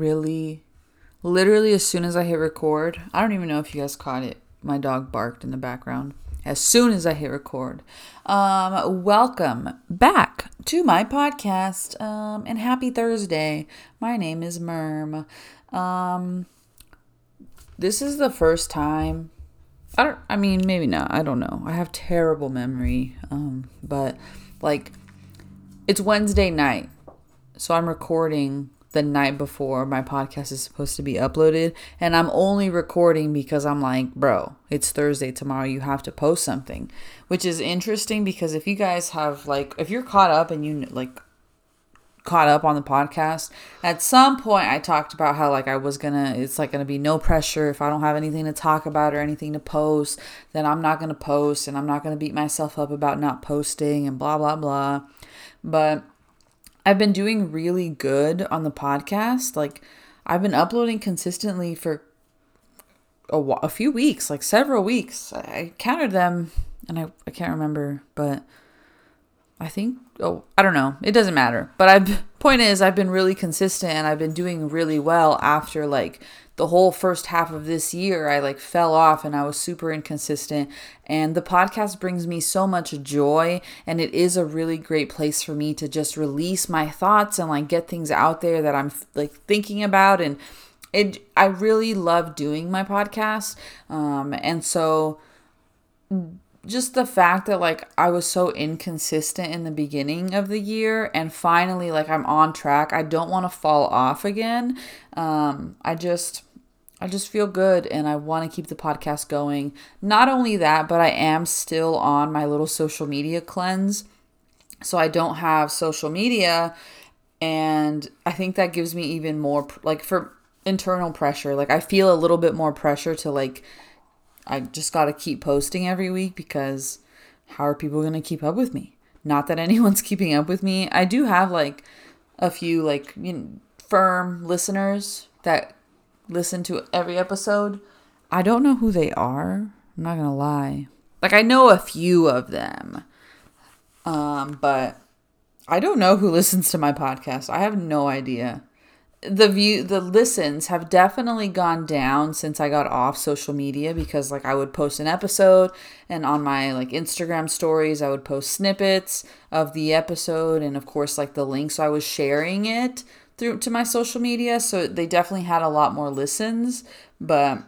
really, literally, as soon as I hit record, I don't even know if you guys caught it. My dog barked in the background. As soon as I hit record. Um, welcome back to my podcast. Um, and happy Thursday. My name is Merm. Um, this is the first time. I don't. I mean, maybe not. I don't know. I have terrible memory. Um, but like, it's Wednesday night, so I'm recording the night before my podcast is supposed to be uploaded. And I'm only recording because I'm like, bro, it's Thursday tomorrow. You have to post something, which is interesting because if you guys have, like, if you're caught up and you, like, caught up on the podcast at some point i talked about how like i was gonna it's like gonna be no pressure if i don't have anything to talk about or anything to post then i'm not gonna post and i'm not gonna beat myself up about not posting and blah blah blah but I've been doing really good on the podcast. Like, I've been uploading consistently for a, a few weeks, like several weeks. I counted them and I, I can't remember, but I think, oh, I don't know. It doesn't matter. But I, point is, I've been really consistent and I've been doing really well after like the whole first half of this year I like fell off and I was super inconsistent. And the podcast brings me so much joy and it is a really great place for me to just release my thoughts and like get things out there that I'm like thinking about. And it I really love doing my podcast. Um and so just the fact that like I was so inconsistent in the beginning of the year and finally like I'm on track. I don't want to fall off again. Um I just I just feel good and I want to keep the podcast going. Not only that, but I am still on my little social media cleanse. So I don't have social media and I think that gives me even more like for internal pressure. Like I feel a little bit more pressure to like I just got to keep posting every week because how are people going to keep up with me? Not that anyone's keeping up with me. I do have like a few like you know, firm listeners that listen to every episode. I don't know who they are. I'm not gonna lie. Like I know a few of them. Um, but I don't know who listens to my podcast. I have no idea. The view the listens have definitely gone down since I got off social media because like I would post an episode and on my like Instagram stories I would post snippets of the episode and of course like the link so I was sharing it through to my social media, so they definitely had a lot more listens, but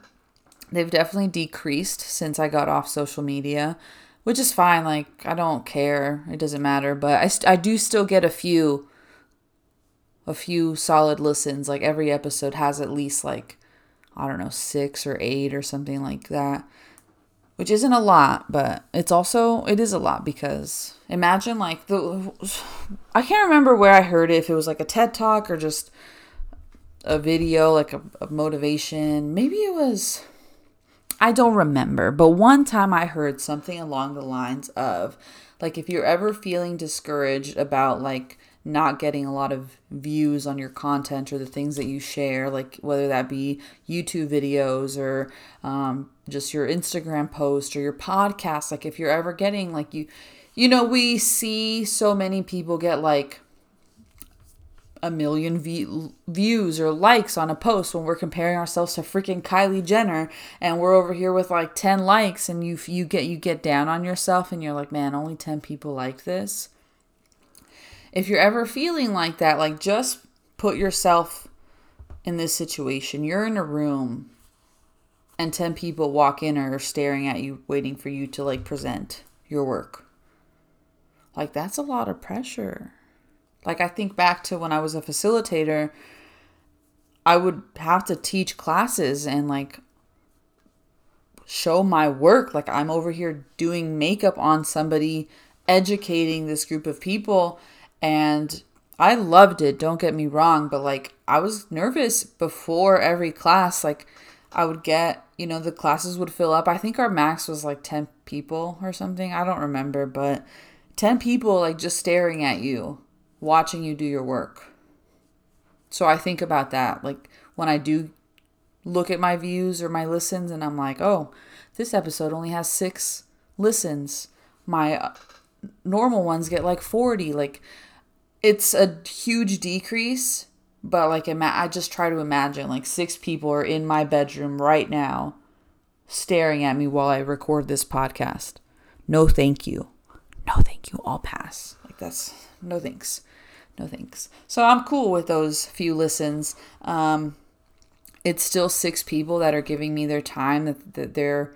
they've definitely decreased since I got off social media, which is fine. Like I don't care; it doesn't matter. But I st- I do still get a few, a few solid listens. Like every episode has at least like I don't know six or eight or something like that which isn't a lot, but it's also it is a lot because imagine like the I can't remember where I heard it if it was like a TED talk or just a video like a, a motivation. Maybe it was I don't remember, but one time I heard something along the lines of like if you're ever feeling discouraged about like not getting a lot of views on your content or the things that you share, like whether that be YouTube videos or um, just your Instagram post or your podcast. Like if you're ever getting like you, you know, we see so many people get like a million v- views or likes on a post when we're comparing ourselves to freaking Kylie Jenner and we're over here with like 10 likes and you you get you get down on yourself and you're like man only 10 people like this if you're ever feeling like that, like just put yourself in this situation. You're in a room and 10 people walk in or are staring at you, waiting for you to like present your work. Like, that's a lot of pressure. Like, I think back to when I was a facilitator, I would have to teach classes and like show my work. Like, I'm over here doing makeup on somebody, educating this group of people and I loved it, don't get me wrong, but like I was nervous before every class. Like I would get, you know, the classes would fill up. I think our max was like 10 people or something. I don't remember, but 10 people like just staring at you, watching you do your work. So I think about that. Like when I do look at my views or my listens and I'm like, "Oh, this episode only has 6 listens. My uh, normal ones get like 40." Like it's a huge decrease but like ima- I just try to imagine like six people are in my bedroom right now staring at me while I record this podcast. No thank you. No thank you. I'll pass. Like that's no thanks. No thanks. So I'm cool with those few listens. Um it's still six people that are giving me their time that, that they're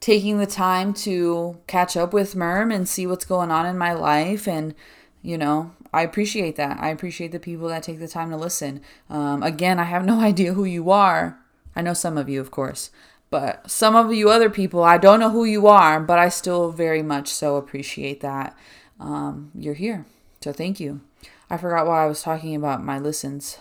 taking the time to catch up with Merm and see what's going on in my life and you know I appreciate that. I appreciate the people that take the time to listen. Um, again, I have no idea who you are. I know some of you, of course, but some of you other people, I don't know who you are, but I still very much so appreciate that um, you're here. So thank you. I forgot why I was talking about my listens.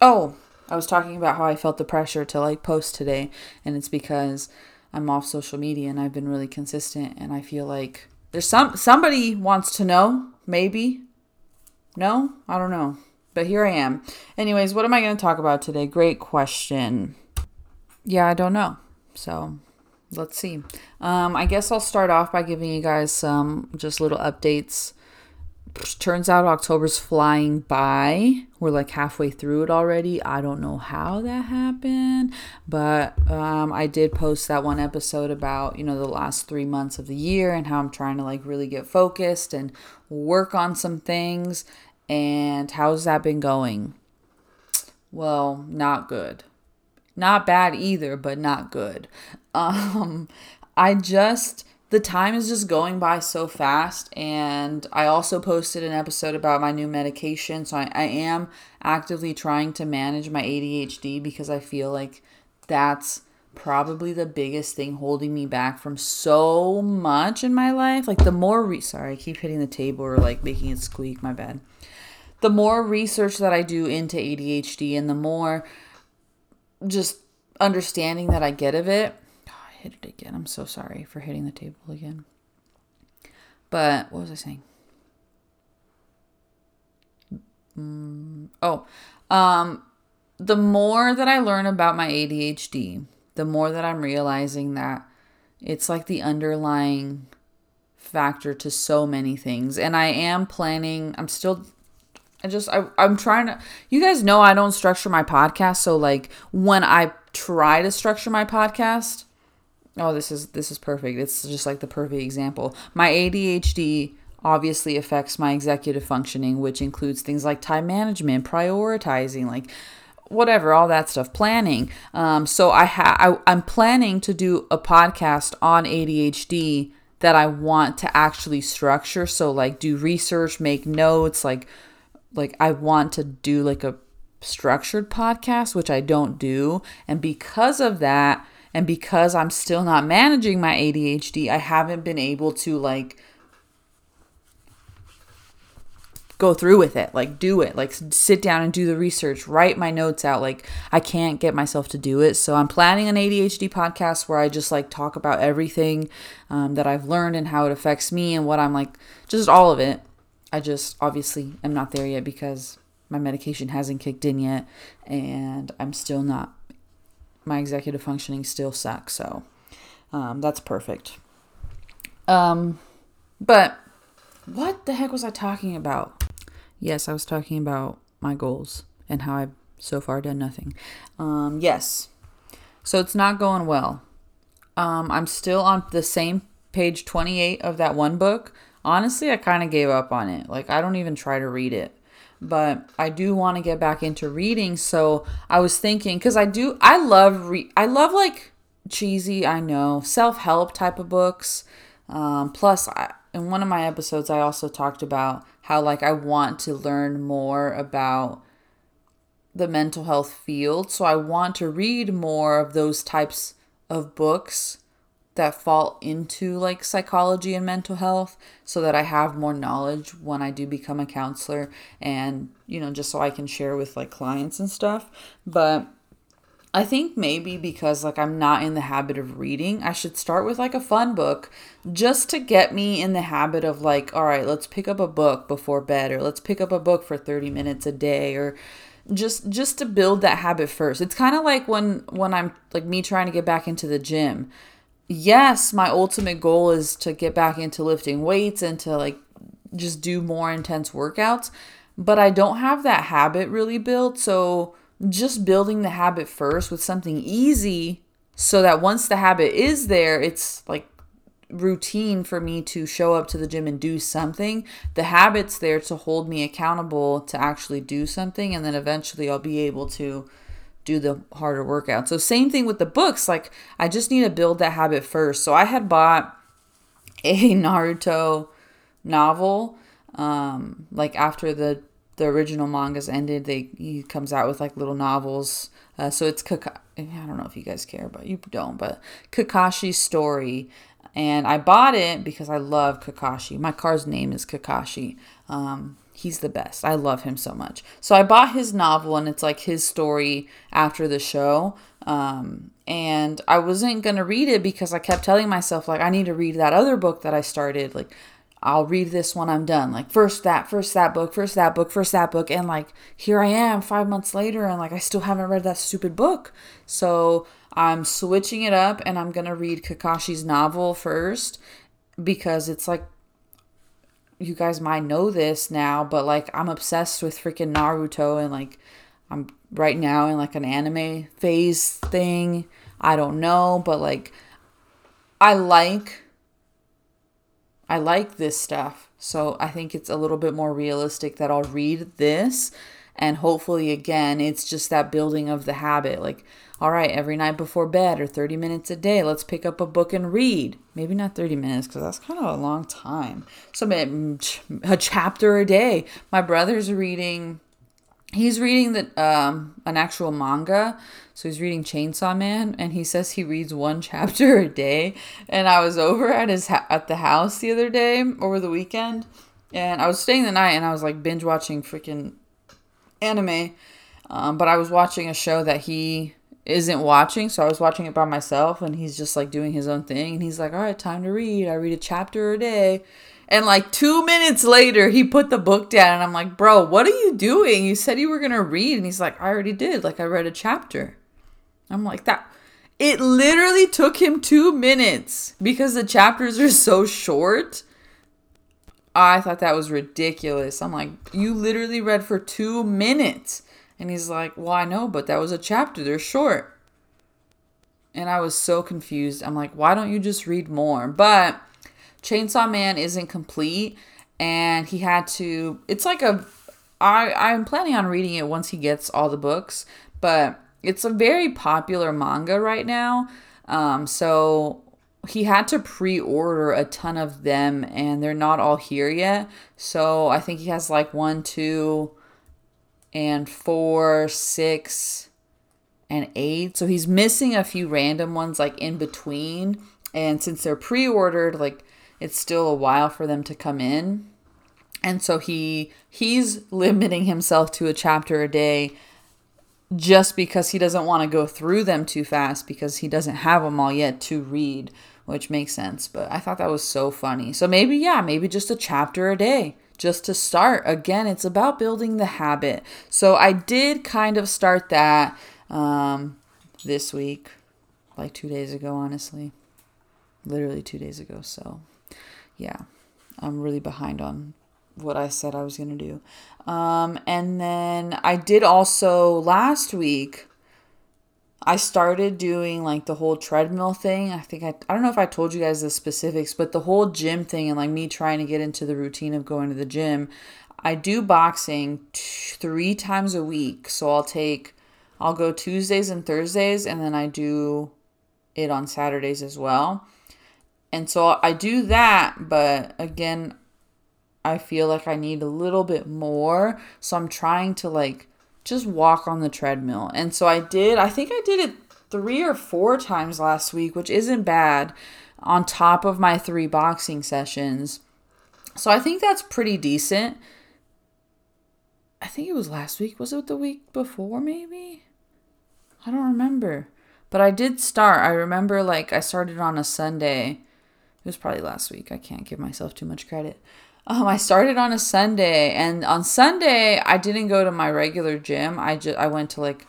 Oh, I was talking about how I felt the pressure to like post today, and it's because I'm off social media and I've been really consistent, and I feel like there's some somebody wants to know, maybe. No, I don't know. But here I am. Anyways, what am I going to talk about today? Great question. Yeah, I don't know. So let's see. Um, I guess I'll start off by giving you guys some just little updates turns out October's flying by. We're like halfway through it already. I don't know how that happened, but um, I did post that one episode about, you know, the last three months of the year and how I'm trying to like really get focused and work on some things. And how's that been going? Well, not good. Not bad either, but not good. Um, I just the time is just going by so fast. And I also posted an episode about my new medication. So I, I am actively trying to manage my ADHD because I feel like that's probably the biggest thing holding me back from so much in my life. Like the more re- sorry, I keep hitting the table or like making it squeak, my bad. The more research that I do into ADHD and the more just understanding that I get of it, hit it again. I'm so sorry for hitting the table again. But what was I saying? Mm, oh, um, the more that I learn about my ADHD, the more that I'm realizing that it's like the underlying factor to so many things. And I am planning, I'm still I just I, I'm trying to you guys know I don't structure my podcast, so like when I try to structure my podcast, oh this is this is perfect. It's just like the perfect example. My adhd obviously affects my executive functioning which includes things like time management prioritizing like whatever all that stuff planning. Um, so i ha- I, i'm planning to do a podcast on adhd that i want to actually structure. So like do research make notes like like i want to do like a structured podcast which i don't do. And because of that and because I'm still not managing my ADHD, I haven't been able to like go through with it, like do it, like sit down and do the research, write my notes out. Like I can't get myself to do it. So I'm planning an ADHD podcast where I just like talk about everything um, that I've learned and how it affects me and what I'm like, just all of it. I just obviously am not there yet because my medication hasn't kicked in yet and I'm still not my executive functioning still sucks. So um, that's perfect. Um, but what the heck was I talking about? Yes, I was talking about my goals and how I've so far done nothing. Um, yes. So it's not going well. Um, I'm still on the same page 28 of that one book. Honestly, I kind of gave up on it. Like, I don't even try to read it but I do want to get back into reading. So I was thinking because I do I love re- I love like cheesy I know self help type of books. Um, plus, I, in one of my episodes, I also talked about how like I want to learn more about the mental health field. So I want to read more of those types of books that fall into like psychology and mental health so that I have more knowledge when I do become a counselor and you know just so I can share with like clients and stuff but I think maybe because like I'm not in the habit of reading, I should start with like a fun book just to get me in the habit of like, all right, let's pick up a book before bed or let's pick up a book for 30 minutes a day or just just to build that habit first. It's kind of like when when I'm like me trying to get back into the gym yes, my ultimate goal is to get back into lifting weights and to like just do more intense workouts. but I don't have that habit really built. So just building the habit first with something easy so that once the habit is there, it's like routine for me to show up to the gym and do something. The habit's there to hold me accountable to actually do something, and then eventually I'll be able to do the harder workout. So, same thing with the books. Like, I just need to build that habit first. So, I had bought a Naruto novel, um, like after the the original mangas ended, they he comes out with like little novels. Uh, so it's Kaka- I don't know if you guys care, but you don't. But Kakashi's story, and I bought it because I love Kakashi. My car's name is Kakashi. Um, he's the best. I love him so much. So I bought his novel, and it's like his story after the show. Um, and I wasn't gonna read it because I kept telling myself like I need to read that other book that I started. Like I'll read this when I'm done. Like first that, first that book, first that book, first that book, and like here I am five months later, and like I still haven't read that stupid book. So I'm switching it up, and I'm gonna read Kakashi's novel first because it's like you guys might know this now, but like I'm obsessed with freaking Naruto, and like I'm right now in like an anime phase thing. I don't know, but like I like I like this stuff. So I think it's a little bit more realistic that I'll read this and hopefully again it's just that building of the habit like all right every night before bed or 30 minutes a day let's pick up a book and read. Maybe not 30 minutes because that's kind of a long time. So a chapter a day. My brother's reading he's reading the um an actual manga. So he's reading chainsaw man and he says he reads one chapter a day. And i was over at his ha- at the house the other day over the weekend and i was staying the night and i was like binge watching freaking anime. Um, but i was watching a show that he isn't watching so i was watching it by myself and he's just like doing his own thing and he's like all right time to read i read a chapter a day and like two minutes later, he put the book down, and I'm like, bro, what are you doing? You said you were gonna read, and he's like, I already did. Like, I read a chapter. I'm like, that. It literally took him two minutes because the chapters are so short. I thought that was ridiculous. I'm like, you literally read for two minutes. And he's like, well, I know, but that was a chapter. They're short. And I was so confused. I'm like, why don't you just read more? But Chainsaw Man isn't complete and he had to it's like a I I'm planning on reading it once he gets all the books, but it's a very popular manga right now. Um so he had to pre-order a ton of them and they're not all here yet. So I think he has like 1 2 and 4 6 and 8. So he's missing a few random ones like in between. And since they're pre-ordered like it's still a while for them to come in. And so he he's limiting himself to a chapter a day just because he doesn't want to go through them too fast because he doesn't have them all yet to read, which makes sense. But I thought that was so funny. So maybe, yeah, maybe just a chapter a day just to start. Again, it's about building the habit. So I did kind of start that um, this week, like two days ago, honestly. Literally two days ago. So yeah, I'm really behind on what I said I was going to do. Um, and then I did also last week, I started doing like the whole treadmill thing. I think I, I don't know if I told you guys the specifics, but the whole gym thing and like me trying to get into the routine of going to the gym. I do boxing t- three times a week. So I'll take, I'll go Tuesdays and Thursdays, and then I do it on Saturdays as well. And so I do that, but again, I feel like I need a little bit more. So I'm trying to like just walk on the treadmill. And so I did, I think I did it three or four times last week, which isn't bad on top of my three boxing sessions. So I think that's pretty decent. I think it was last week. Was it the week before, maybe? I don't remember. But I did start. I remember like I started on a Sunday it was probably last week. I can't give myself too much credit. Um, I started on a Sunday, and on Sunday I didn't go to my regular gym. I just I went to like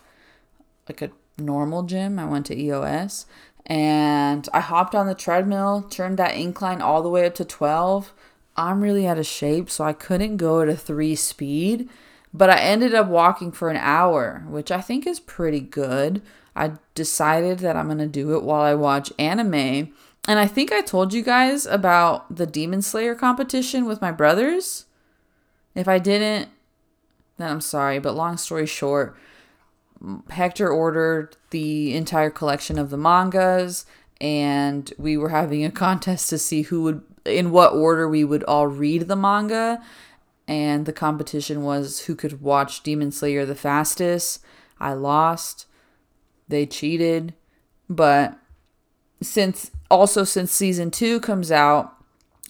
like a normal gym. I went to EOS, and I hopped on the treadmill, turned that incline all the way up to twelve, I'm really out of shape, so I couldn't go at a three speed. But I ended up walking for an hour, which I think is pretty good. I decided that I'm to do it while I watch anime. And I think I told you guys about the Demon Slayer competition with my brothers. If I didn't, then I'm sorry. But long story short, Hector ordered the entire collection of the mangas, and we were having a contest to see who would, in what order we would all read the manga. And the competition was who could watch Demon Slayer the fastest. I lost. They cheated. But since also since season two comes out,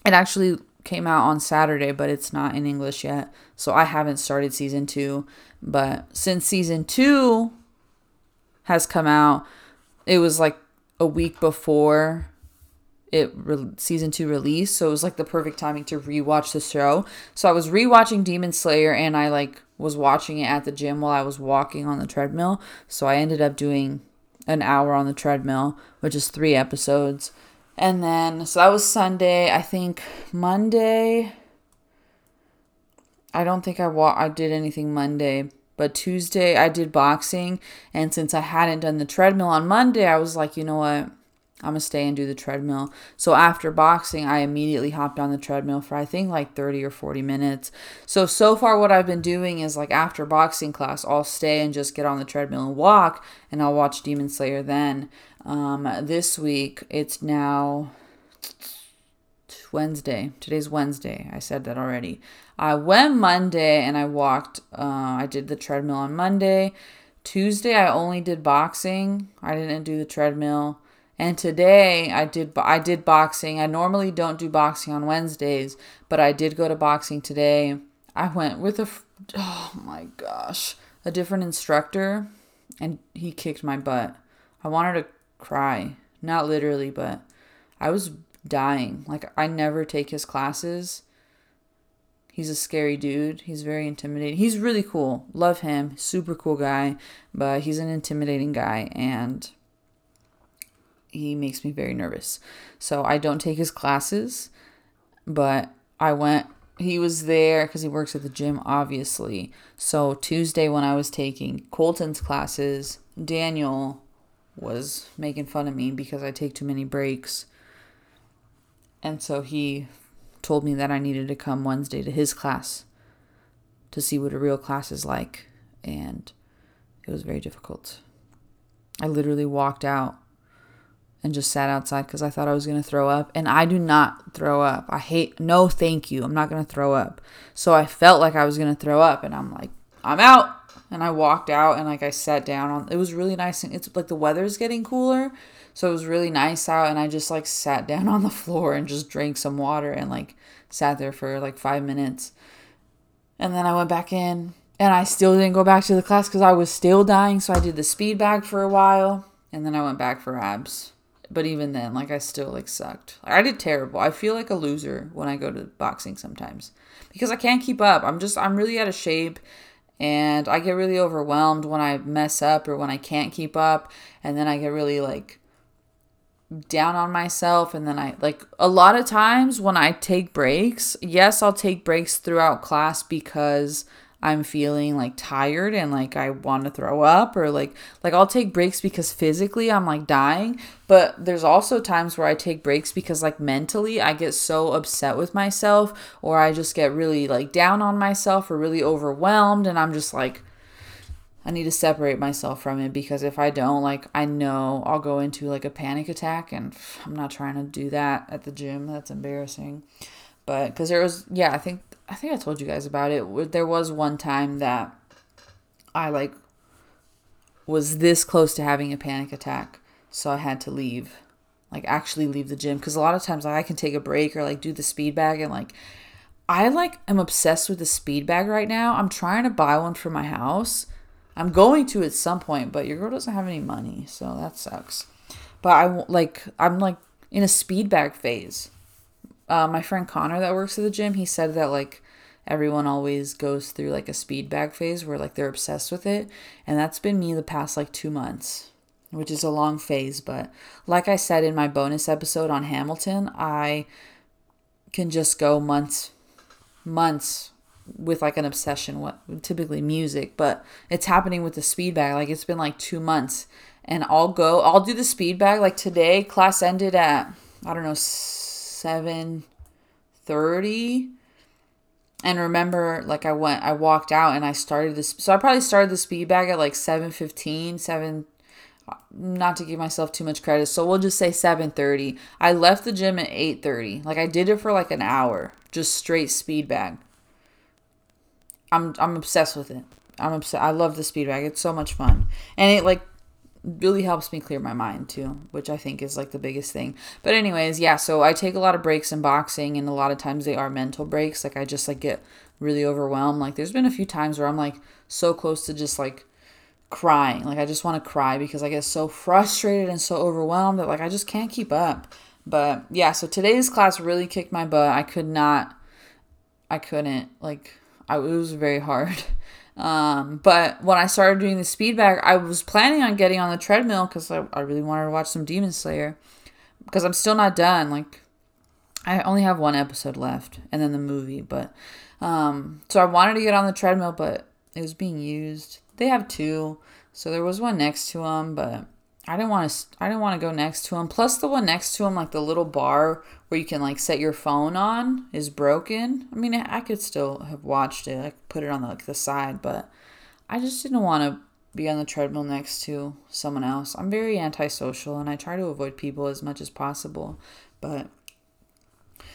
it actually came out on Saturday, but it's not in English yet. So I haven't started season two. But since season two has come out, it was like a week before it re- season two release, so it was like the perfect timing to rewatch the show. So I was rewatching Demon Slayer, and I like was watching it at the gym while I was walking on the treadmill. So I ended up doing an hour on the treadmill, which is three episodes. And then, so that was Sunday. I think Monday. I don't think I wa- I did anything Monday, but Tuesday I did boxing. And since I hadn't done the treadmill on Monday, I was like, you know what? I'm gonna stay and do the treadmill. So after boxing, I immediately hopped on the treadmill for I think like 30 or 40 minutes. So so far what I've been doing is like after boxing class, I'll stay and just get on the treadmill and walk and I'll watch Demon Slayer then. Um, this week it's now Wednesday. Today's Wednesday. I said that already. I went Monday and I walked. Uh, I did the treadmill on Monday. Tuesday I only did boxing. I didn't do the treadmill. And today I did I did boxing. I normally don't do boxing on Wednesdays, but I did go to boxing today. I went with a oh my gosh, a different instructor and he kicked my butt. I wanted to cry. Not literally, but I was dying. Like I never take his classes. He's a scary dude. He's very intimidating. He's really cool. Love him. Super cool guy, but he's an intimidating guy and he makes me very nervous. So I don't take his classes, but I went he was there because he works at the gym, obviously. So Tuesday, when I was taking Colton's classes, Daniel was making fun of me because I take too many breaks. And so he told me that I needed to come Wednesday to his class to see what a real class is like. And it was very difficult. I literally walked out and just sat outside because I thought I was going to throw up. And I do not throw up. I hate, no, thank you. I'm not going to throw up. So I felt like I was going to throw up. And I'm like, I'm out. And I walked out and like I sat down on, it was really nice. And it's like the weather's getting cooler. So it was really nice out. And I just like sat down on the floor and just drank some water and like sat there for like five minutes. And then I went back in and I still didn't go back to the class because I was still dying. So I did the speed bag for a while. And then I went back for abs but even then, like I still like sucked. I did terrible. I feel like a loser when I go to boxing sometimes because I can't keep up. I'm just I'm really out of shape and I get really overwhelmed when I mess up or when I can't keep up and then I get really like down on myself and then I like a lot of times when I take breaks, yes, I'll take breaks throughout class because I'm feeling like tired and like I want to throw up or like like I'll take breaks because physically I'm like dying, but there's also times where I take breaks because like mentally I get so upset with myself or I just get really like down on myself or really overwhelmed and I'm just like I need to separate myself from it because if I don't, like, I know I'll go into like a panic attack, and I'm not trying to do that at the gym. That's embarrassing. But because there was, yeah, I think I think I told you guys about it. There was one time that I like was this close to having a panic attack, so I had to leave. Like actually leave the gym because a lot of times like, I can take a break or like do the speed bag and like I like am obsessed with the speed bag right now. I'm trying to buy one for my house. I'm going to at some point, but your girl doesn't have any money, so that sucks. But I like I'm like in a speed bag phase uh, my friend Connor that works at the gym, he said that like everyone always goes through like a speed bag phase where like they're obsessed with it. And that's been me the past like two months, which is a long phase. But like I said in my bonus episode on Hamilton, I can just go months, months with like an obsession what typically music but it's happening with the speed bag like it's been like two months and i'll go i'll do the speed bag like today class ended at i don't know 7.30 and remember like i went i walked out and i started this so i probably started the speed bag at like 7.15 7 not to give myself too much credit so we'll just say 7.30 i left the gym at 8.30 like i did it for like an hour just straight speed bag. I'm i'm obsessed with it. I'm obsessed i love the speed bag. It's so much fun. And it like really helps me clear my mind too which i think is like the biggest thing but anyways yeah so i take a lot of breaks in boxing and a lot of times they are mental breaks like i just like get really overwhelmed like there's been a few times where i'm like so close to just like crying. Like I just want to cry because I get so frustrated and so overwhelmed that like I just can't keep up. But yeah, so today's class really kicked my butt. I could not I couldn't like I it was very hard. Um, but when I started doing the speed bag, I was planning on getting on the treadmill because I, I really wanted to watch some Demon Slayer because I'm still not done. Like, I only have one episode left and then the movie. But, um, so I wanted to get on the treadmill, but it was being used they have two, so there was one next to them, but I didn't want to. I didn't want to go next to him. Plus, the one next to him, like the little bar where you can like set your phone on, is broken. I mean, I could still have watched it. I could put it on the, like the side, but I just didn't want to be on the treadmill next to someone else. I'm very antisocial, and I try to avoid people as much as possible. But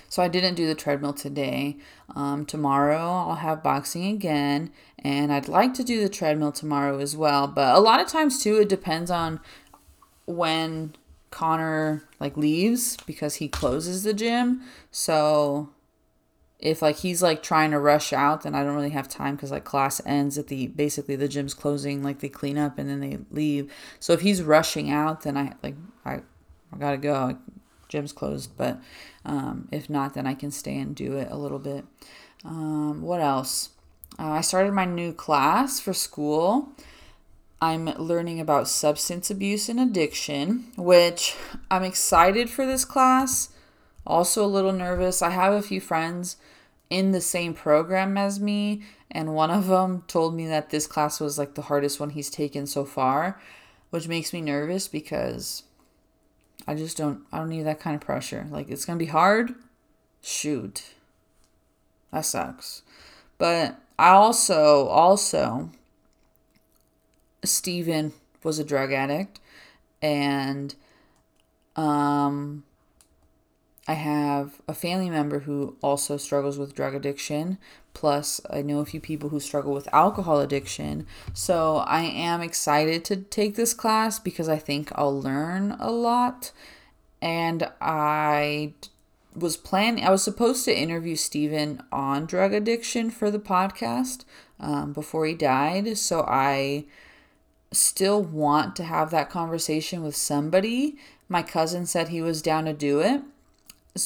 so I didn't do the treadmill today. Um, tomorrow I'll have boxing again, and I'd like to do the treadmill tomorrow as well. But a lot of times too, it depends on when Connor like leaves because he closes the gym. So if like he's like trying to rush out, then I don't really have time because like class ends at the basically the gym's closing, like they clean up and then they leave. So if he's rushing out, then I like I I gotta go gym's closed, but um, if not, then I can stay and do it a little bit. Um, what else? Uh, I started my new class for school. I'm learning about substance abuse and addiction, which I'm excited for this class. Also, a little nervous. I have a few friends in the same program as me, and one of them told me that this class was like the hardest one he's taken so far, which makes me nervous because I just don't I don't need that kind of pressure. Like it's gonna be hard. Shoot. That sucks. But I also also Steven was a drug addict and um I have a family member who also struggles with drug addiction. Plus, I know a few people who struggle with alcohol addiction. So, I am excited to take this class because I think I'll learn a lot. And I was planning, I was supposed to interview Steven on drug addiction for the podcast um, before he died. So, I still want to have that conversation with somebody. My cousin said he was down to do it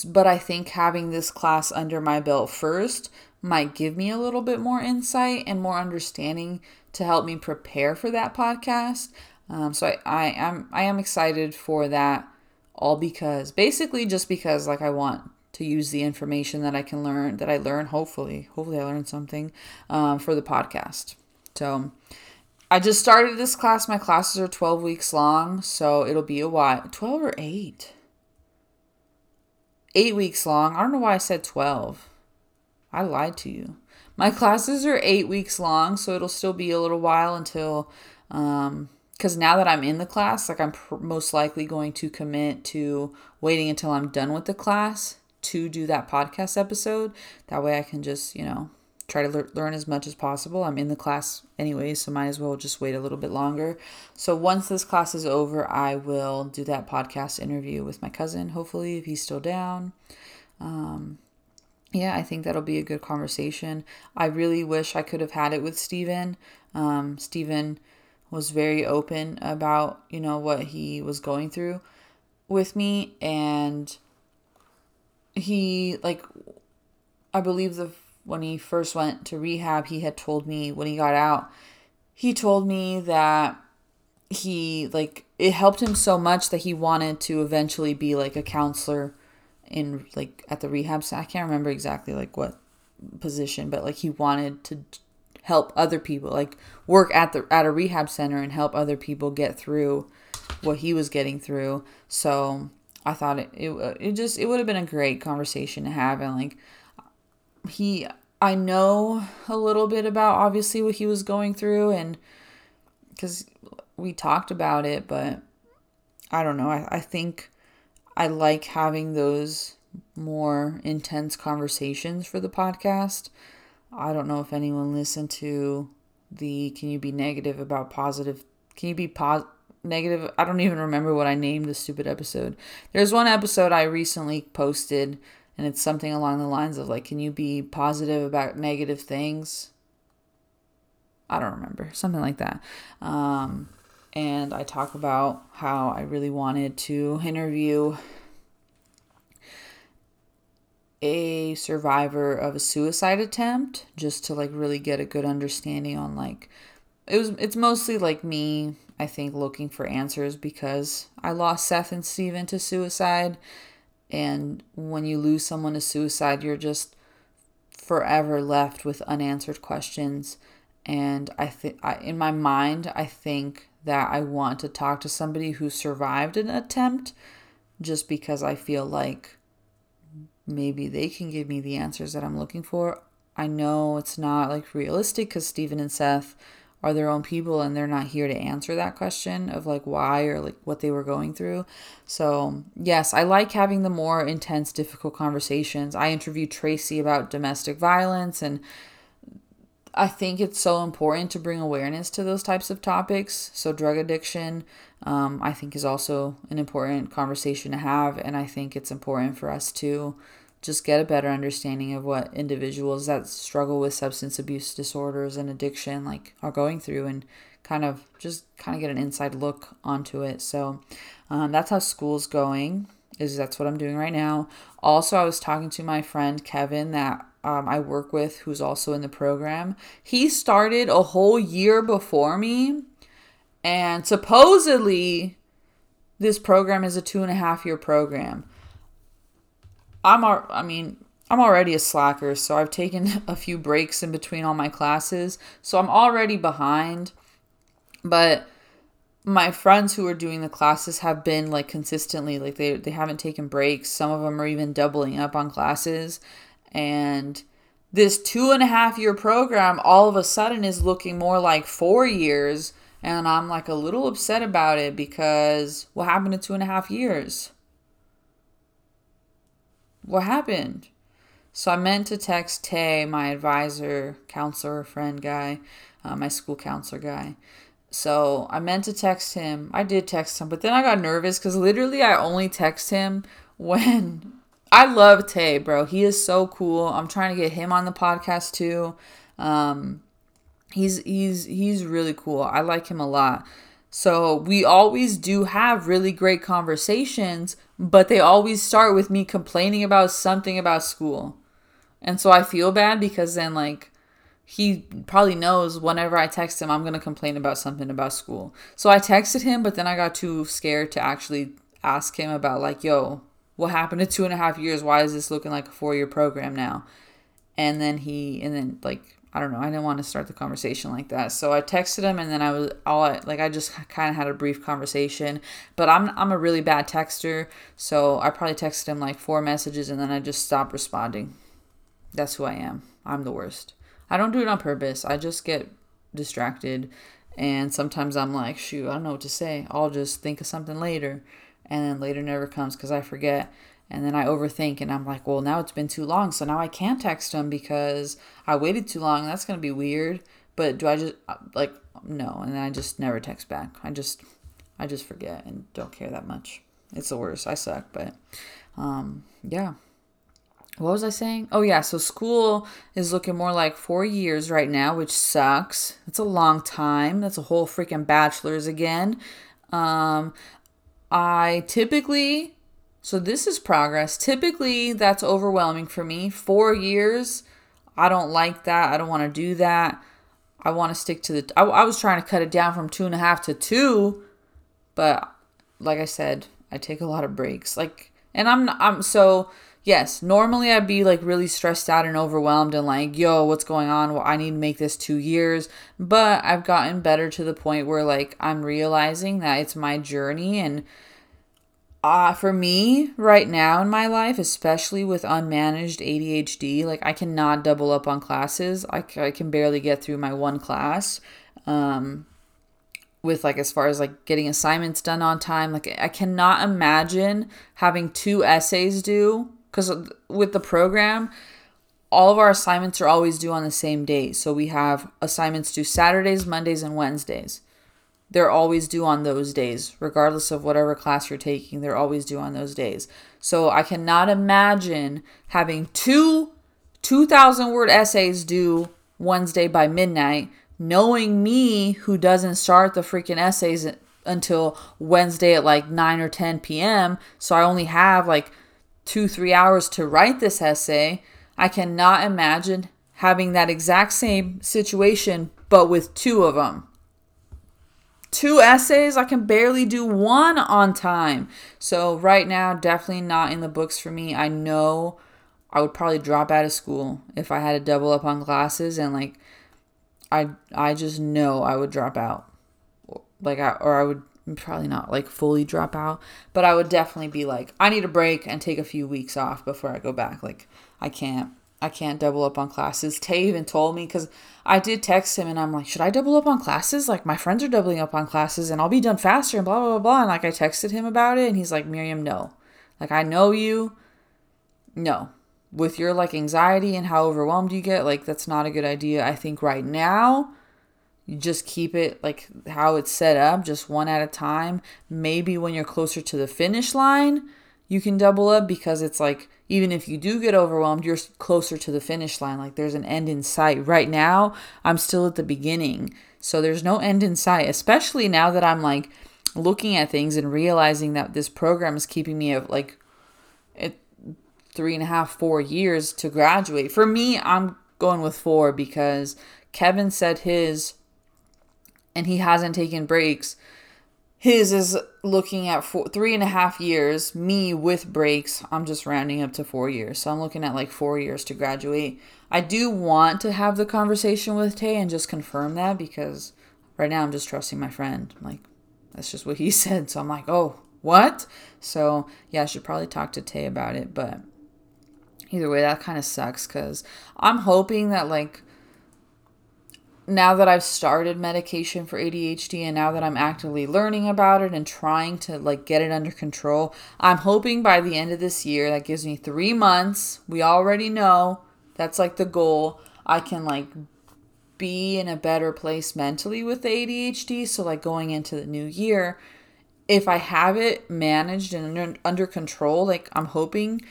but I think having this class under my belt first might give me a little bit more insight and more understanding to help me prepare for that podcast. Um, so I, I am I am excited for that all because basically just because like I want to use the information that I can learn that I learn hopefully hopefully I learn something um, for the podcast. So I just started this class. My classes are 12 weeks long, so it'll be a while. 12 or 8? eight weeks long. I don't know why I said 12. I lied to you. My classes are eight weeks long, so it'll still be a little while until, um, because now that I'm in the class, like I'm pr- most likely going to commit to waiting until I'm done with the class to do that podcast episode. That way I can just, you know, try to le- learn as much as possible. I'm in the class anyway, so might as well just wait a little bit longer. So once this class is over, I will do that podcast interview with my cousin, hopefully, if he's still down. Um, yeah, I think that'll be a good conversation. I really wish I could have had it with Steven. Um, Steven was very open about, you know, what he was going through with me and he like I believe the when he first went to rehab, he had told me when he got out, he told me that he like it helped him so much that he wanted to eventually be like a counselor in like at the rehab. So I can't remember exactly like what position, but like he wanted to help other people, like work at the at a rehab center and help other people get through what he was getting through. So I thought it it, it just it would have been a great conversation to have and like he I know a little bit about obviously what he was going through and because we talked about it, but I don't know. I, I think I like having those more intense conversations for the podcast. I don't know if anyone listened to the can you be negative about positive can you be pos- negative I don't even remember what I named the stupid episode. There's one episode I recently posted and it's something along the lines of like can you be positive about negative things? I don't remember. Something like that. Um and I talk about how I really wanted to interview a survivor of a suicide attempt just to like really get a good understanding on like it was it's mostly like me I think looking for answers because I lost Seth and Steven to suicide and when you lose someone to suicide you're just forever left with unanswered questions and I think in my mind I think that I want to talk to somebody who survived an attempt just because I feel like maybe they can give me the answers that I'm looking for. I know it's not like realistic because Steven and Seth are their own people and they're not here to answer that question of like why or like what they were going through. So, yes, I like having the more intense, difficult conversations. I interviewed Tracy about domestic violence and I think it's so important to bring awareness to those types of topics. So, drug addiction, um, I think, is also an important conversation to have. And I think it's important for us to just get a better understanding of what individuals that struggle with substance abuse disorders and addiction like are going through and kind of just kind of get an inside look onto it so um, that's how school's going is that's what i'm doing right now also i was talking to my friend kevin that um, I work with who's also in the program. He started a whole year before me, and supposedly this program is a two and a half year program. I'm, I mean, I'm already a slacker, so I've taken a few breaks in between all my classes, so I'm already behind. But my friends who are doing the classes have been like consistently like they they haven't taken breaks. Some of them are even doubling up on classes and this two and a half year program all of a sudden is looking more like four years. And I'm like a little upset about it because what happened to two and a half years? What happened? So I meant to text Tay, my advisor, counselor, friend guy, uh, my school counselor guy. So I meant to text him. I did text him, but then I got nervous because literally I only text him when I love Tay, bro. He is so cool. I'm trying to get him on the podcast too. Um, he's he's he's really cool. I like him a lot. So we always do have really great conversations, but they always start with me complaining about something about school. And so I feel bad because then like he probably knows whenever I text him I'm going to complain about something about school. So I texted him, but then I got too scared to actually ask him about like, "Yo, what happened to two and a half years? Why is this looking like a four year program now? And then he, and then like, I don't know, I didn't want to start the conversation like that. So I texted him and then I was all like, I just kind of had a brief conversation, but I'm, I'm a really bad texter. So I probably texted him like four messages and then I just stopped responding. That's who I am. I'm the worst. I don't do it on purpose. I just get distracted. And sometimes I'm like, shoot, I don't know what to say. I'll just think of something later and then later never comes because I forget. And then I overthink and I'm like, well, now it's been too long. So now I can't text him because I waited too long. That's going to be weird. But do I just, uh, like, no. And then I just never text back. I just, I just forget and don't care that much. It's the worst. I suck. But, um, yeah. What was I saying? Oh, yeah. So school is looking more like four years right now, which sucks. It's a long time. That's a whole freaking bachelor's again. Um, I typically, so this is progress. Typically, that's overwhelming for me. Four years, I don't like that. I don't want to do that. I want to stick to the. I, I was trying to cut it down from two and a half to two, but like I said, I take a lot of breaks. Like And I'm I'm so yes, normally I'd be like really stressed out and overwhelmed and like, yo, what's going on? Well, I need to make this 2 years, but I've gotten better to the point where like I'm realizing that it's my journey and uh, for me right now in my life, especially with unmanaged ADHD, like I cannot double up on classes. I, I can barely get through my one class. Um, with like as far as like getting assignments done on time, like I cannot imagine having two essays due because with the program, all of our assignments are always due on the same day. So we have assignments due Saturdays, Mondays, and Wednesdays they're always due on those days, regardless of whatever class you're taking, they're always due on those days. So I cannot imagine having two 2,000 word essays due Wednesday by midnight, knowing me who doesn't start the freaking essays until Wednesday at like 9 or 10 p.m. So I only have like two, three hours to write this essay. I cannot imagine having that exact same situation, but with two of them two essays. I can barely do one on time. So, right now, definitely not in the books for me. I know I would probably drop out of school if I had to double up on classes and like I I just know I would drop out. Like I or I would probably not like fully drop out, but I would definitely be like I need a break and take a few weeks off before I go back. Like I can't I can't double up on classes. Tay even told me because I did text him and I'm like, should I double up on classes? Like my friends are doubling up on classes and I'll be done faster and blah blah blah blah. And like I texted him about it and he's like, Miriam, no. Like I know you. No. With your like anxiety and how overwhelmed you get, like that's not a good idea. I think right now you just keep it like how it's set up, just one at a time. Maybe when you're closer to the finish line, you can double up because it's like even if you do get overwhelmed, you're closer to the finish line. Like there's an end in sight. Right now, I'm still at the beginning. So there's no end in sight, especially now that I'm like looking at things and realizing that this program is keeping me at like three and a half, four years to graduate. For me, I'm going with four because Kevin said his and he hasn't taken breaks his is looking at four, three and a half years. Me with breaks, I'm just rounding up to four years. So I'm looking at like four years to graduate. I do want to have the conversation with Tay and just confirm that because right now I'm just trusting my friend. Like, that's just what he said. So I'm like, oh, what? So yeah, I should probably talk to Tay about it. But either way, that kind of sucks because I'm hoping that like now that I've started medication for ADHD and now that I'm actively learning about it and trying to like get it under control, I'm hoping by the end of this year, that gives me 3 months. We already know that's like the goal. I can like be in a better place mentally with the ADHD, so like going into the new year, if I have it managed and under, under control, like I'm hoping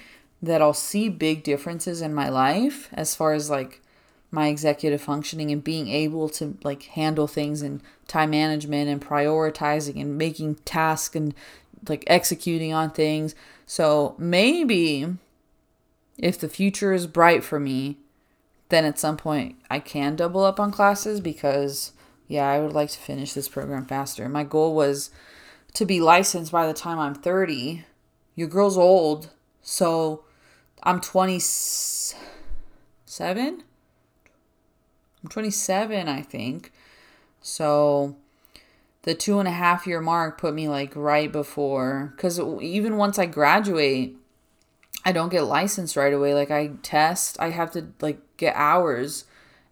that I'll see big differences in my life as far as like my executive functioning and being able to like handle things and time management and prioritizing and making tasks and like executing on things. So maybe if the future is bright for me, then at some point I can double up on classes because yeah, I would like to finish this program faster. My goal was to be licensed by the time I'm 30. Your girl's old, so I'm 27. I'm 27, I think. So the two and a half year mark put me like right before. Because even once I graduate, I don't get licensed right away. Like I test, I have to like get hours,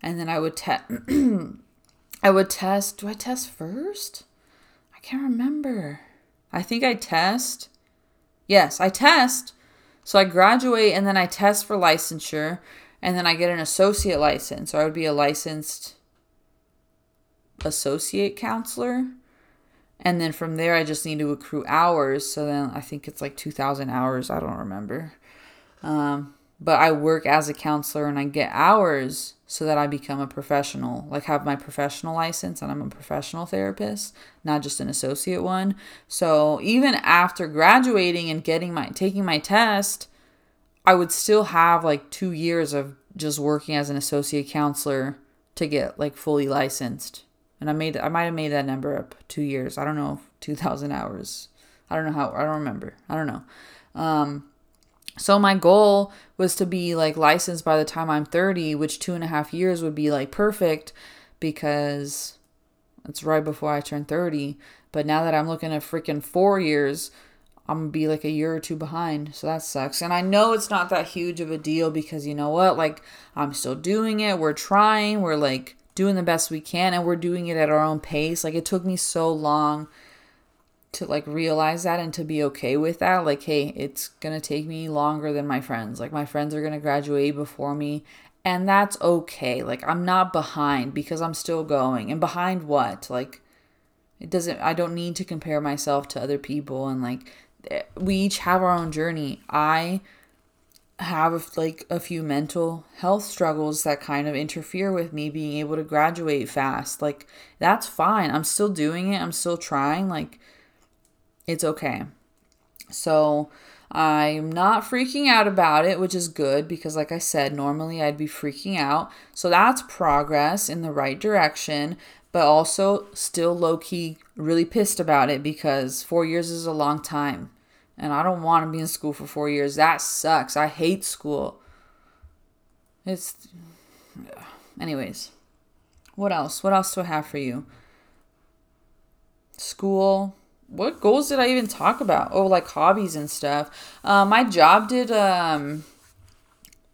and then I would test. I would test. Do I test first? I can't remember. I think I test. Yes, I test. So I graduate and then I test for licensure and then I get an associate license, or I would be a licensed associate counselor. And then from there, I just need to accrue hours. So then I think it's like 2,000 hours. I don't remember. Um, but I work as a counselor and I get hours so that I become a professional, like have my professional license and I'm a professional therapist, not just an associate one. So even after graduating and getting my taking my test, I would still have like two years of just working as an associate counselor to get like fully licensed. And I made I might have made that number up two years. I don't know, two thousand hours. I don't know how. I don't remember. I don't know. Um, so my goal was to be like licensed by the time I'm 30, which two and a half years would be like perfect because it's right before I turn 30. But now that I'm looking at freaking four years, I'm gonna be like a year or two behind. So that sucks. And I know it's not that huge of a deal because you know what? Like, I'm still doing it. We're trying. We're like doing the best we can and we're doing it at our own pace. Like, it took me so long to like realize that and to be okay with that like hey it's to take me longer than my friends like my friends are to graduate before me and that's okay like i'm not behind because i'm still going and behind what like it doesn't i don't need to compare myself to other people and like we each have our own journey. I have like a few mental health struggles that kind of interfere with me being able to graduate fast. Like that's fine. I'm still doing it. I'm still trying. Like it's okay. So I'm not freaking out about it, which is good because, like I said, normally I'd be freaking out. So that's progress in the right direction, but also still low key really pissed about it because four years is a long time. And I don't want to be in school for four years. That sucks. I hate school. It's. Anyways, what else? What else do I have for you? School, what goals did I even talk about? Oh, like hobbies and stuff. Uh, my job did um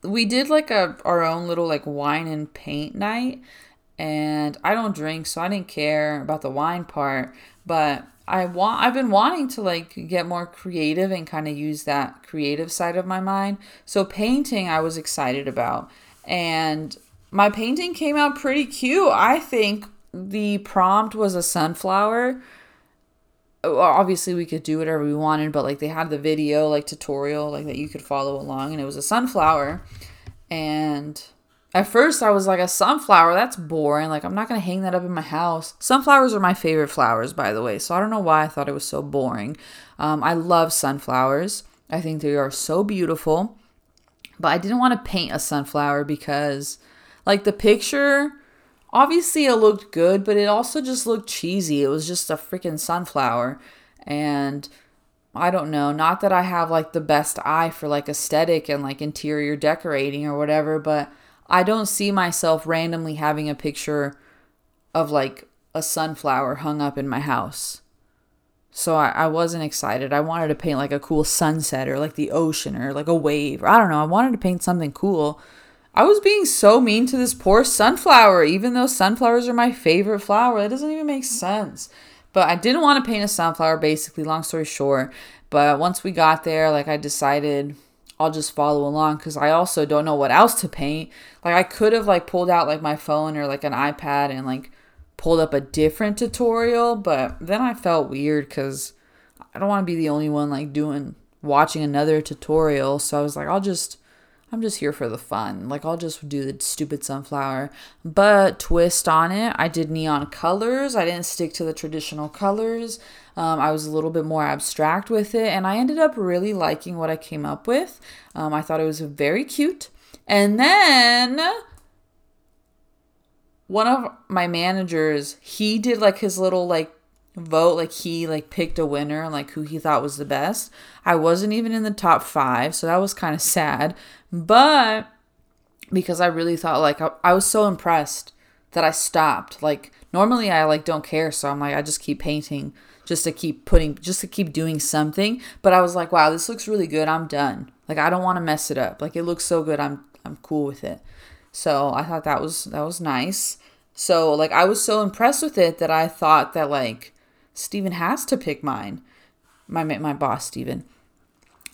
we did like a our own little like wine and paint night and I don't drink so I didn't care about the wine part, but I want I've been wanting to like get more creative and kind of use that creative side of my mind. So painting I was excited about and my painting came out pretty cute. I think the prompt was a sunflower obviously we could do whatever we wanted but like they had the video like tutorial like that you could follow along and it was a sunflower and at first i was like a sunflower that's boring. Like i'm not gonna hang that up in my house. Sunflowers are my favorite flowers by the way so i don't know why i thought it was so boring. Um, i love sunflowers. I think they are so beautiful. But i didn't want to paint a sunflower because like the picture obviously it looked good, but it also just looked cheesy. It was just a freaking sunflower. And I don't know, not that I have like the best eye for like aesthetic and like interior decorating or whatever, but I don't see myself randomly having a picture of like a sunflower hung up in my house. So I, I wasn't excited. I wanted to paint like a cool sunset or like the ocean or like a wave. Or I don't know. I wanted to paint something cool. I was being so mean to this poor sunflower, even though sunflowers are my favorite flower. That doesn't even make sense. But I didn't want to paint a sunflower, basically, long story short. But once we got there, like, I decided I'll just follow along because I also don't know what else to paint. Like, I could have, like, pulled out, like, my phone or, like, an iPad and, like, pulled up a different tutorial. But then I felt weird because I don't want to be the only one, like, doing, watching another tutorial. So I was like, I'll just I'm just here for the fun. Like, I'll just do the stupid sunflower. But twist on it, I did neon colors. I didn't stick to the traditional colors. Um, I was a little bit more abstract with it. And I ended up really liking what I came up with. Um, I thought it was very cute. And then one of my managers, he did like his little like vote like he like picked a winner and like who he thought was the best i wasn't even in the top five so that was kind of sad but because I really thought like I, I was so impressed that I stopped. Like normally I like don't care, so I'm like I just keep painting just to keep putting just to keep doing something. But I was like, wow, this looks really good. I'm done. Like I don't want to mess it up. Like it looks so good. I'm I'm cool with it. So I thought that was that was nice. So like I was so impressed with it that I thought that like Steven has to pick mine. My my boss Steven.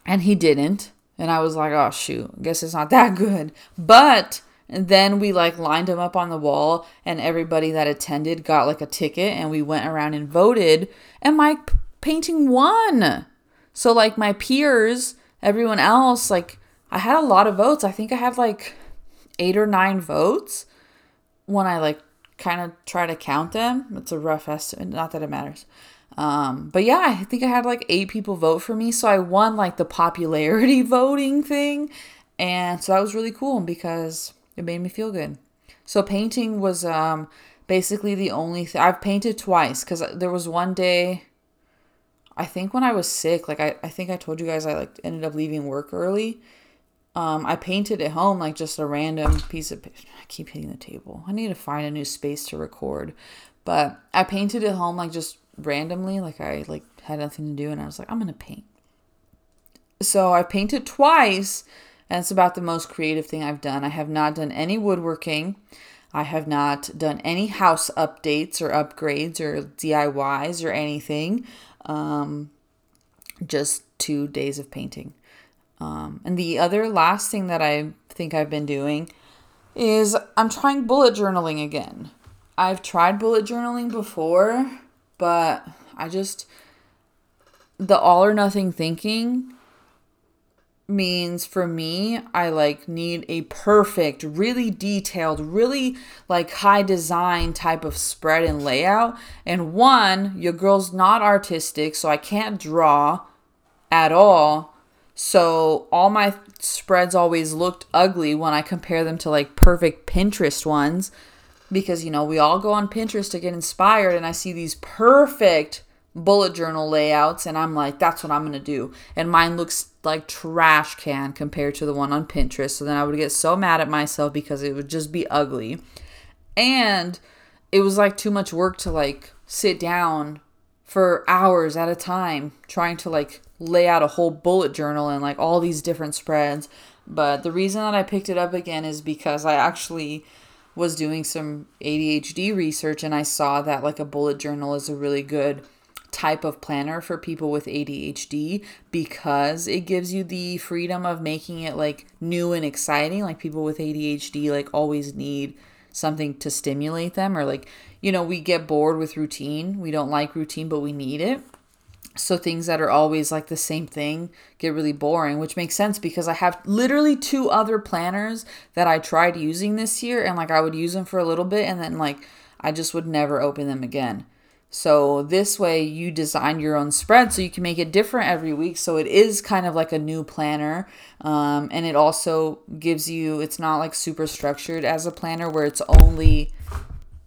And he didn't. And I was like, oh, shoot, guess it's not that good. But then we like lined them up on the wall, and everybody that attended got like a ticket, and we went around and voted, and my painting won. So, like, my peers, everyone else, like, I had a lot of votes. I think I had like eight or nine votes when I like kind of try to count them. It's a rough estimate, not that it matters. Um, but yeah, I think I had like eight people vote for me. So I won like the popularity voting thing. And so that was really cool because it made me feel good. So painting was um, basically the only thing I've painted twice because there was one day I think when I was sick, like I, I think I told you guys I like ended up leaving work early. Um, I painted at home like just a random piece of. I keep hitting the table. I need to find a new space to record, but I painted at home like just randomly. Like I like had nothing to do, and I was like, I'm gonna paint. So I painted twice, and it's about the most creative thing I've done. I have not done any woodworking. I have not done any house updates or upgrades or DIYs or anything. Um, just two days of painting. Um, and the other last thing that I think I've been doing is I'm trying bullet journaling again. I've tried bullet journaling before, but I just, the all or nothing thinking means for me i like need a perfect really detailed really like high design type of spread and layout and one your girl's not artistic so i can't draw at all so all my spreads always looked ugly when i compare them to like perfect pinterest ones because you know we all go on pinterest to get inspired and i see these perfect bullet journal layouts and I'm like that's what I'm going to do. And mine looks like trash can compared to the one on Pinterest. So then I would get so mad at myself because it would just be ugly. And it was like too much work to like sit down for hours at a time trying to like lay out a whole bullet journal and like all these different spreads. But the reason that I picked it up again is because I actually was doing some ADHD research and I saw that like a bullet journal is a really good type of planner for people with ADHD because it gives you the freedom of making it like new and exciting. Like people with ADHD like always need something to stimulate them or like you know, we get bored with routine. We don't like routine, but we need it. So things that are always like the same thing get really boring, which makes sense because I have literally two other planners that I tried using this year and like I would use them for a little bit and then like I just would never open them again. So this way you design your own spread so you can make it different every week. So it is kind of like a new planner. Um, and it also gives you, it's not like super structured as a planner where it's only,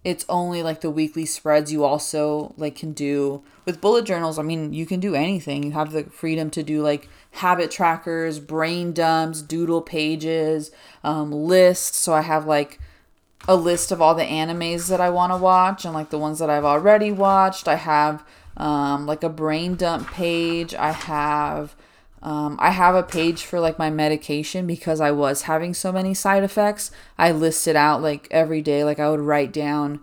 it's only like the weekly spreads you also like can do with bullet journals. I mean, you can do anything. You have the freedom to do like habit trackers, brain dumps, doodle pages, um, lists. So I have like, a list of all the animes that I want to watch and like the ones that I've already watched. I have um, like a brain dump page. I have um, I have a page for like my medication because I was having so many side effects. I listed out like every day, like I would write down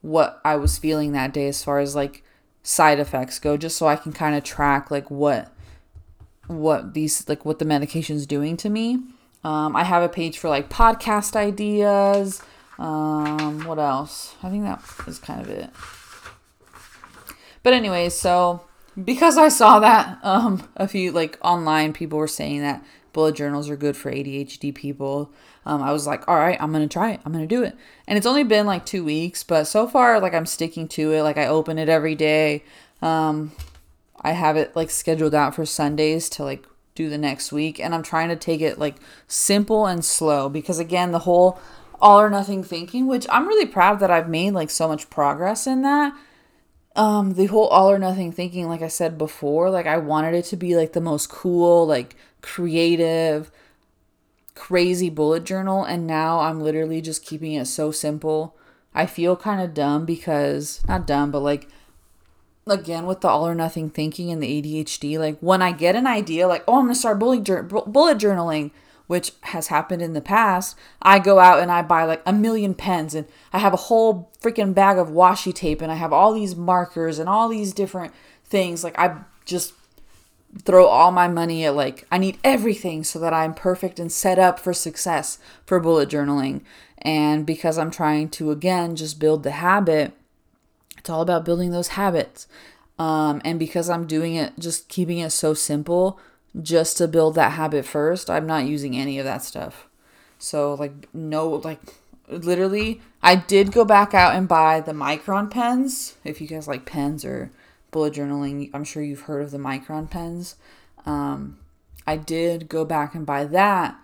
what I was feeling that day as far as like side effects go, just so I can kind of track like what what these like what the medication's doing to me. Um, I have a page for like podcast ideas. Um, what else? I think that is kind of it. But anyways, so because I saw that um a few like online people were saying that bullet journals are good for ADHD people. Um, I was like, all right, I'm gonna try it. I'm gonna do it. And it's only been like two weeks, but so far, like I'm sticking to it. Like I open it every day. Um, I have it like scheduled out for Sundays to like do the next week, and I'm trying to take it like simple and slow because again, the whole all or nothing thinking, which I'm really proud that I've made like so much progress in that. Um, the whole all or nothing thinking, like I said before, like I wanted it to be like the most cool, like creative, crazy bullet journal, and now I'm literally just keeping it so simple. I feel kind of dumb because not dumb, but like again with the all or nothing thinking and the ADHD, like when I get an idea, like oh I'm gonna start bullet bullet journaling which has happened in the past, I go out and I buy like a million pens and I have a whole freaking bag of washi tape and I have all these markers and all these different things. Like I just throw all my money at like I need everything so that I'm perfect and set up for success for bullet journaling. And because I'm trying to again just build the habit, it's all about building those habits. Um, and because I'm doing it, just keeping it so simple, just to build that habit first, I'm not using any of that stuff. So, like, no, like, literally, I did go back out and buy the Micron pens. If you guys like pens or bullet journaling, I'm sure you've heard of the Micron pens. Um, I did go back and buy that,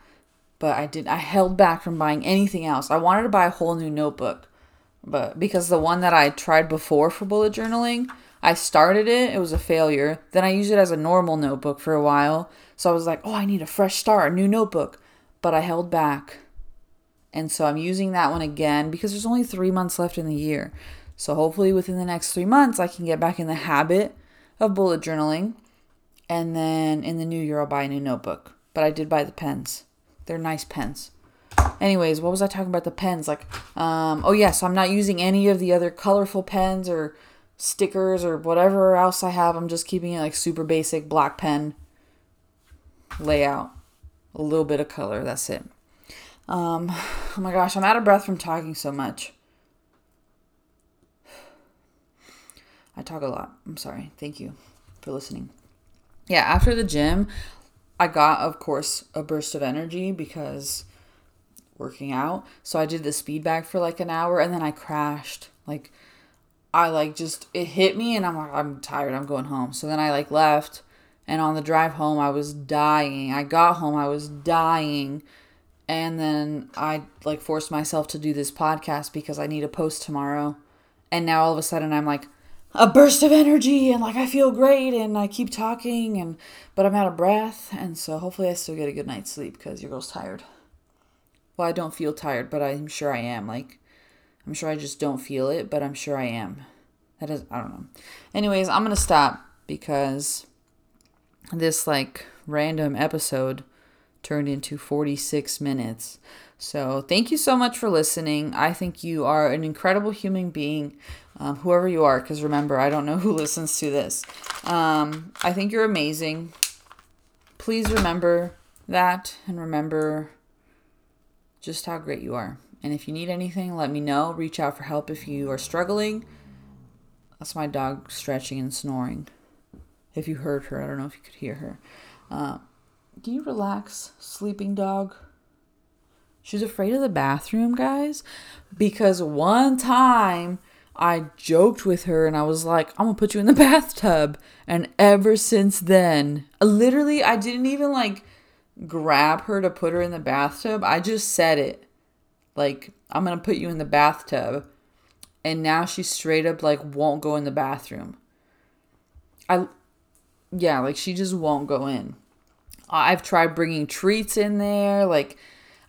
but I did I held back from buying anything else. I wanted to buy a whole new notebook, but because the one that I tried before for bullet journaling, I started it, it was a failure. Then I used it as a normal notebook for a while. So I was like, oh, I need a fresh start, a new notebook. But I held back. And so I'm using that one again because there's only three months left in the year. So hopefully within the next three months, I can get back in the habit of bullet journaling. And then in the new year, I'll buy a new notebook. But I did buy the pens. They're nice pens. Anyways, what was I talking about the pens? Like, um, oh yeah, so I'm not using any of the other colorful pens or stickers or whatever else I have. I'm just keeping it like super basic black pen layout. A little bit of color, that's it. Um, oh my gosh, I'm out of breath from talking so much. I talk a lot. I'm sorry. Thank you for listening. Yeah, after the gym, I got, of course, a burst of energy because working out. So I did the speed bag for like an hour and then I crashed. Like, I like just, it hit me and I'm like, I'm tired. I'm going home. So then I like left and on the drive home, I was dying. I got home, I was dying. And then I like forced myself to do this podcast because I need a post tomorrow. And now all of a sudden I'm like, a burst of energy and like I feel great and I keep talking and but I'm out of breath and so hopefully I still get a good night's sleep because your girl's tired. Well, I don't feel tired, but I'm sure I am. Like I'm sure I just don't feel it, but I'm sure I am. That is I don't know. Anyways, I'm gonna stop because this like random episode turned into 46 minutes. So, thank you so much for listening. I think you are an incredible human being um, whoever you are, because remember, I don't know who listens to this. Um, I think you're amazing. Please remember that and remember just how great you are. And if you need anything, let me know. Reach out for help if you are struggling. That's my dog stretching and snoring. If you heard her, I don't know if you could hear her. Uh, do you relax, sleeping dog? She's afraid of the bathroom, guys, because one time I joked with her and I was like, I'm gonna put you in the bathtub. And ever since then, literally, I didn't even like grab her to put her in the bathtub. I just said it. Like, I'm gonna put you in the bathtub. And now she straight up like won't go in the bathroom. I, yeah, like she just won't go in. I've tried bringing treats in there. Like,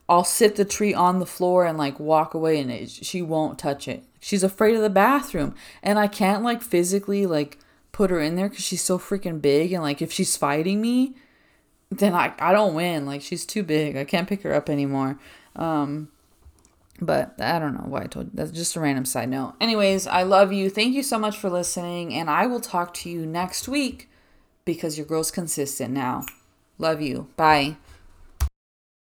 I'll sit the treat on the floor and like walk away and it, she won't touch it. She's afraid of the bathroom. And I can't like physically like put her in there because she's so freaking big. And like if she's fighting me, then I, I don't win. Like she's too big. I can't pick her up anymore. Um, but I don't know why I told you. That's just a random side note. Anyways, I love you. Thank you so much for listening. And I will talk to you next week because your girl's consistent now. Love you. Bye.